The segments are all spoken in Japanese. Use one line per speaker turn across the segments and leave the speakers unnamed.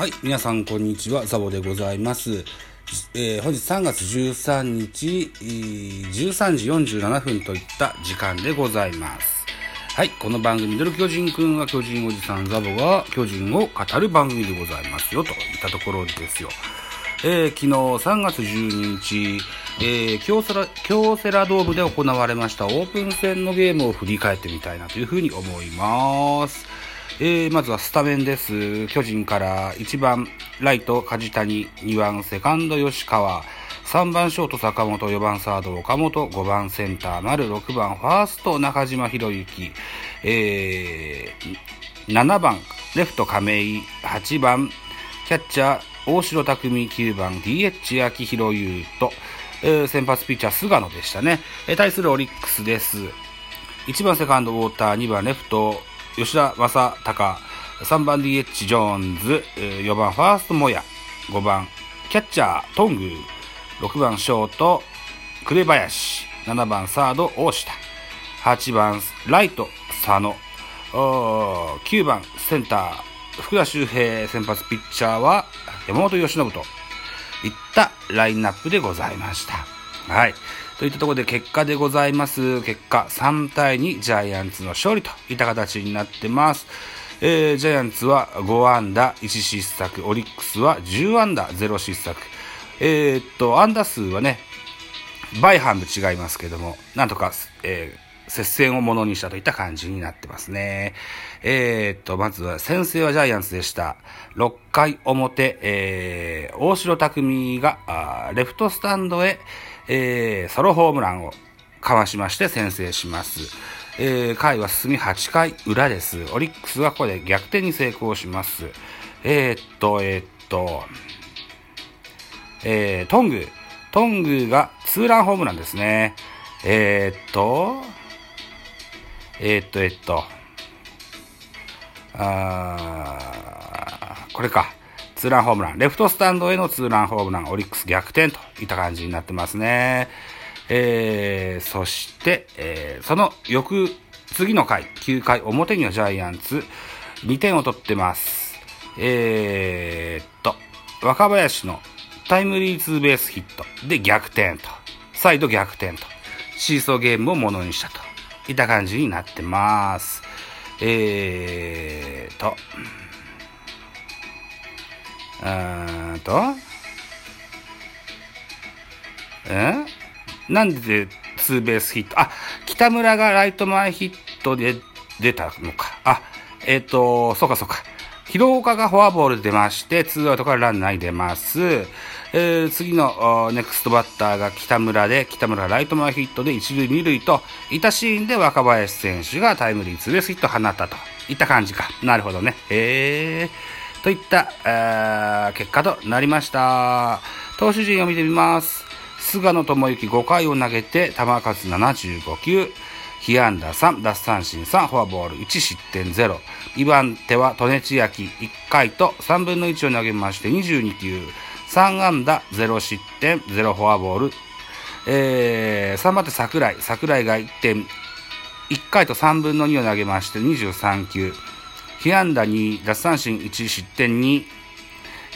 はい、皆さんこんにちは、ザボでございます。えー本日3月13日、13時47分といった時間でございます。はい、この番組、ミドル巨人くんは巨人おじさんザボが巨人を語る番組でございますよ、といったところですよ。えー昨日3月12日、えー京セラ、京セラドームで行われましたオープン戦のゲームを振り返ってみたいなというふうに思います。えーまずはスタメンです。巨人から1番ライト梶谷、2番セカンド吉川、3番ショート坂本、4番サード岡本、5番センター丸、6番ファースト中島博之、えー7番レフト亀井、8番キャッチャー大城匠、9番 DH 秋広優と、えー先発ピッチャー菅野でしたね。えー対するオリックスです。1番セカンドウォーター、2番レフト吉田正尚、3番 DH ジョーンズ、4番ファーストモヤ、5番キャッチャートング、6番ショート紅林、7番サード大下、8番ライト佐野、9番センター福田周平先発ピッチャーは山本由伸といったラインナップでございました。はい。といったところで結果でございます。結果3対2ジャイアンツの勝利といった形になってます。えー、ジャイアンツは5安打1失策、オリックスは10安打0失策。えーっと、安打数はね、倍半部違いますけども、なんとか、えー接戦をものにしたといった感じになってますね。えーっと、まずは先制はジャイアンツでした。6回表、えー、大城匠が、レフトスタンドへ、えーソロホームランをかわしまして先制します。えー回は進み8回裏です。オリックスはここで逆転に成功します。えーっと、えーっと、えー、トング。トングがツーランホームランですね。えー、っと、えー、っと、えーっと、あーこれか。ツーランホームラン。レフトスタンドへのツーランホームラン。オリックス逆転といった感じになってますね。えー、そして、えーその翌、次の回、9回表にはジャイアンツ、2点を取ってます。えーっと、若林のタイムリーツーベースヒットで逆転と、再度逆転と、シーソーゲームをものにしたといった感じになってます。えーっと、うーんと、え？なんでツーベースヒット？あ、北村がライト前ヒットで出たのか。あ、えっ、と、そうかそうか。広岡がフォアボールで出まして、ツーアウトからランナーに出ます。えー次のネクストバッターが北村で、北村ライト前ヒットで一塁二塁と、いたシーンで若林選手がタイムリーツーベースヒット放ったといった感じか。なるほどね。へー。といった、えー結果となりました。投手陣を見てみます。菅野智之5回を投げて、球数75球。被安打3、奪三振3、フォアボール1、失点0。2番手は利根千秋1回と3分の1を投げまして22球。3安打0失点0フォアボール。えー、3番手桜井。桜井が1点、1回と3分の2を投げまして23球。被安打2、奪三振1、失点2。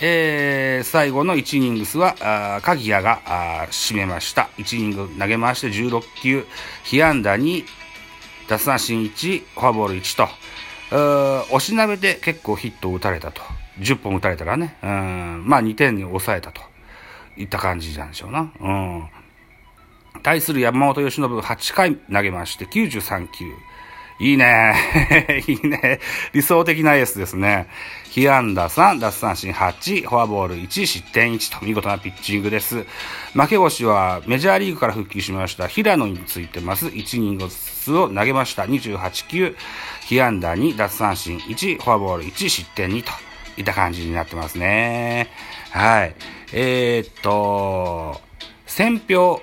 えー最後の1イニングスは、あ鍵谷があ締めました。1イニング投げまして16球、被安打2、奪三振1、フォアボール1と、押しなべて結構ヒットを打たれたと。10本打たれたらね、うん、まあ2点に抑えたといった感じなんでしょうな。うん。対する山本由伸8回投げまして93球。いいね。いいね。理想的なエースですね。被安打3、奪三振8、フォアボール1、失点1と見事なピッチングです。負け越しはメジャーリーグから復帰しました平野についてます。1イニングスを投げました。28球、被安打2、奪三振1、フォアボール1、失点2といった感じになってますね。はい。えー、っと、選票、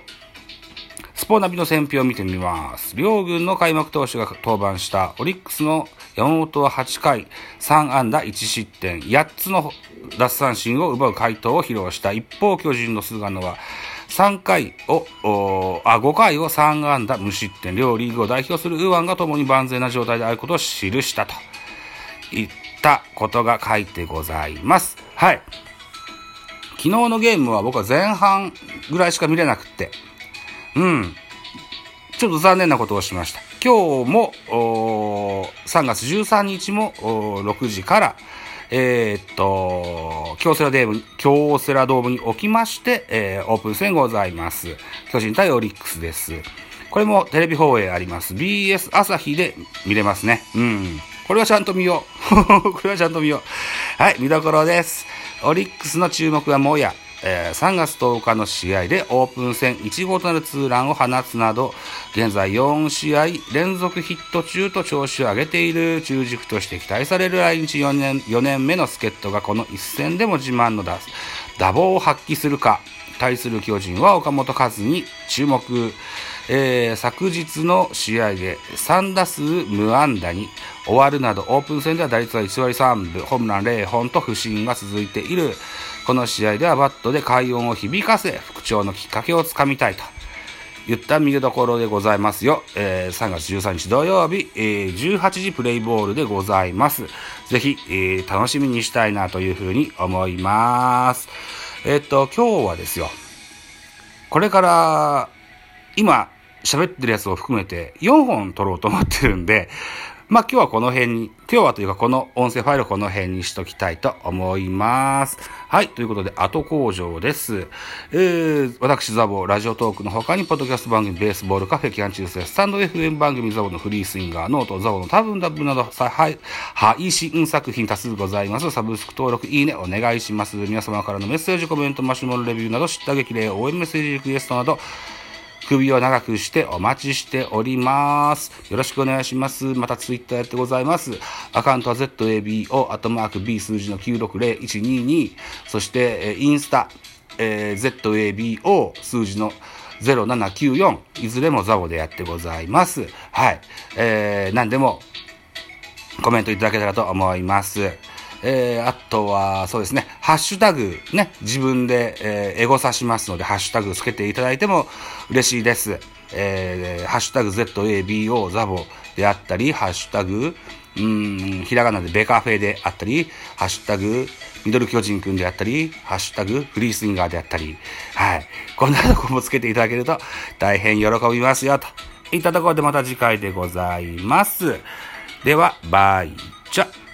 スポナビの選票を見てみます。両軍の開幕投手が登板したオリックスの山本は8回、3安打1失点、8つの奪三振を奪う回答を披露した。一方、巨人の菅野は3回を、おあ、5回を3安打無失点、両リーグを代表する右腕が共に万全な状態であることを記したと。いったことが書いてございます。はい。昨日のゲームは僕は前半ぐらいしか見れなくて、うん。ちょっと残念なことをしました。今日も、3月13日も6時から、えー、っと、京セラデーム、京セラドームにおきまして、えー、オープン戦ございます。巨人対オリックスです。これもテレビ放映あります。BS 朝日で見れますね。うん。これはちゃんと見よう。これはちゃんと見よう。はい、見どころです。オリックスの注目はもや、えー、3月10日の試合でオープン戦1号となるツーランを放つなど、現在4試合連続ヒット中と調子を上げている中軸として期待される来日4年 ,4 年目の助っ人がこの一戦でも自慢の打棒を発揮するか、対する巨人は岡本和に注目。えー、昨日の試合で3打数無安打に終わるなどオープン戦では打率は1割3分ホームラン0本と不振が続いているこの試合ではバットで快音を響かせ、復調のきっかけをつかみたいと。言った見どころでございますよ。えー、3月13日土曜日、えー、18時プレイボールでございます。ぜひ、えー、楽しみにしたいなというふうに思います。えっと、今日はですよ。これから、今、喋ってるやつを含めて4本撮ろうと思ってるんで、まあ今日はこの辺に、今日はというかこの音声ファイルをこの辺にしときたいと思います。はい。ということで、後口上です。えー、私ザボ、ラジオトークの他に、ポッドキャスト番組、ベースボールカフェ、キャンチューススタンド FM 番組、ザボのフリースインガー、ノート、ザボの多分ダブなど、配信作品多数ございます。サブスク登録、いいね、お願いします。皆様からのメッセージ、コメント、マシュマロレビューなど、叱咤激励、応援メッセージリクエストなど、首を長くしてお待ちしております。よろしくお願いします。またツイッターやってございます。アカウントは ZABO、アットマーク B 数字の960122、そして、インスタ、えー、ZABO 数字の0794、いずれもザボでやってございます。はい。えー、何でもコメントいただけたらと思います。えー、あとは、そうですね、ハッシュタグね、自分で、えー、エゴさしますので、ハッシュタグつけていただいても嬉しいです。えー、ハッシュタグ ZABO ザボであったり、ハッシュタグ、うん、ひらがなでベカフェであったり、ハッシュタグ、ミドル巨人くんであったり、ハッシュタグ、フリースインガーであったり、はい。こんなとこもつけていただけると大変喜びますよ、といったところでまた次回でございます。では、バイチャ。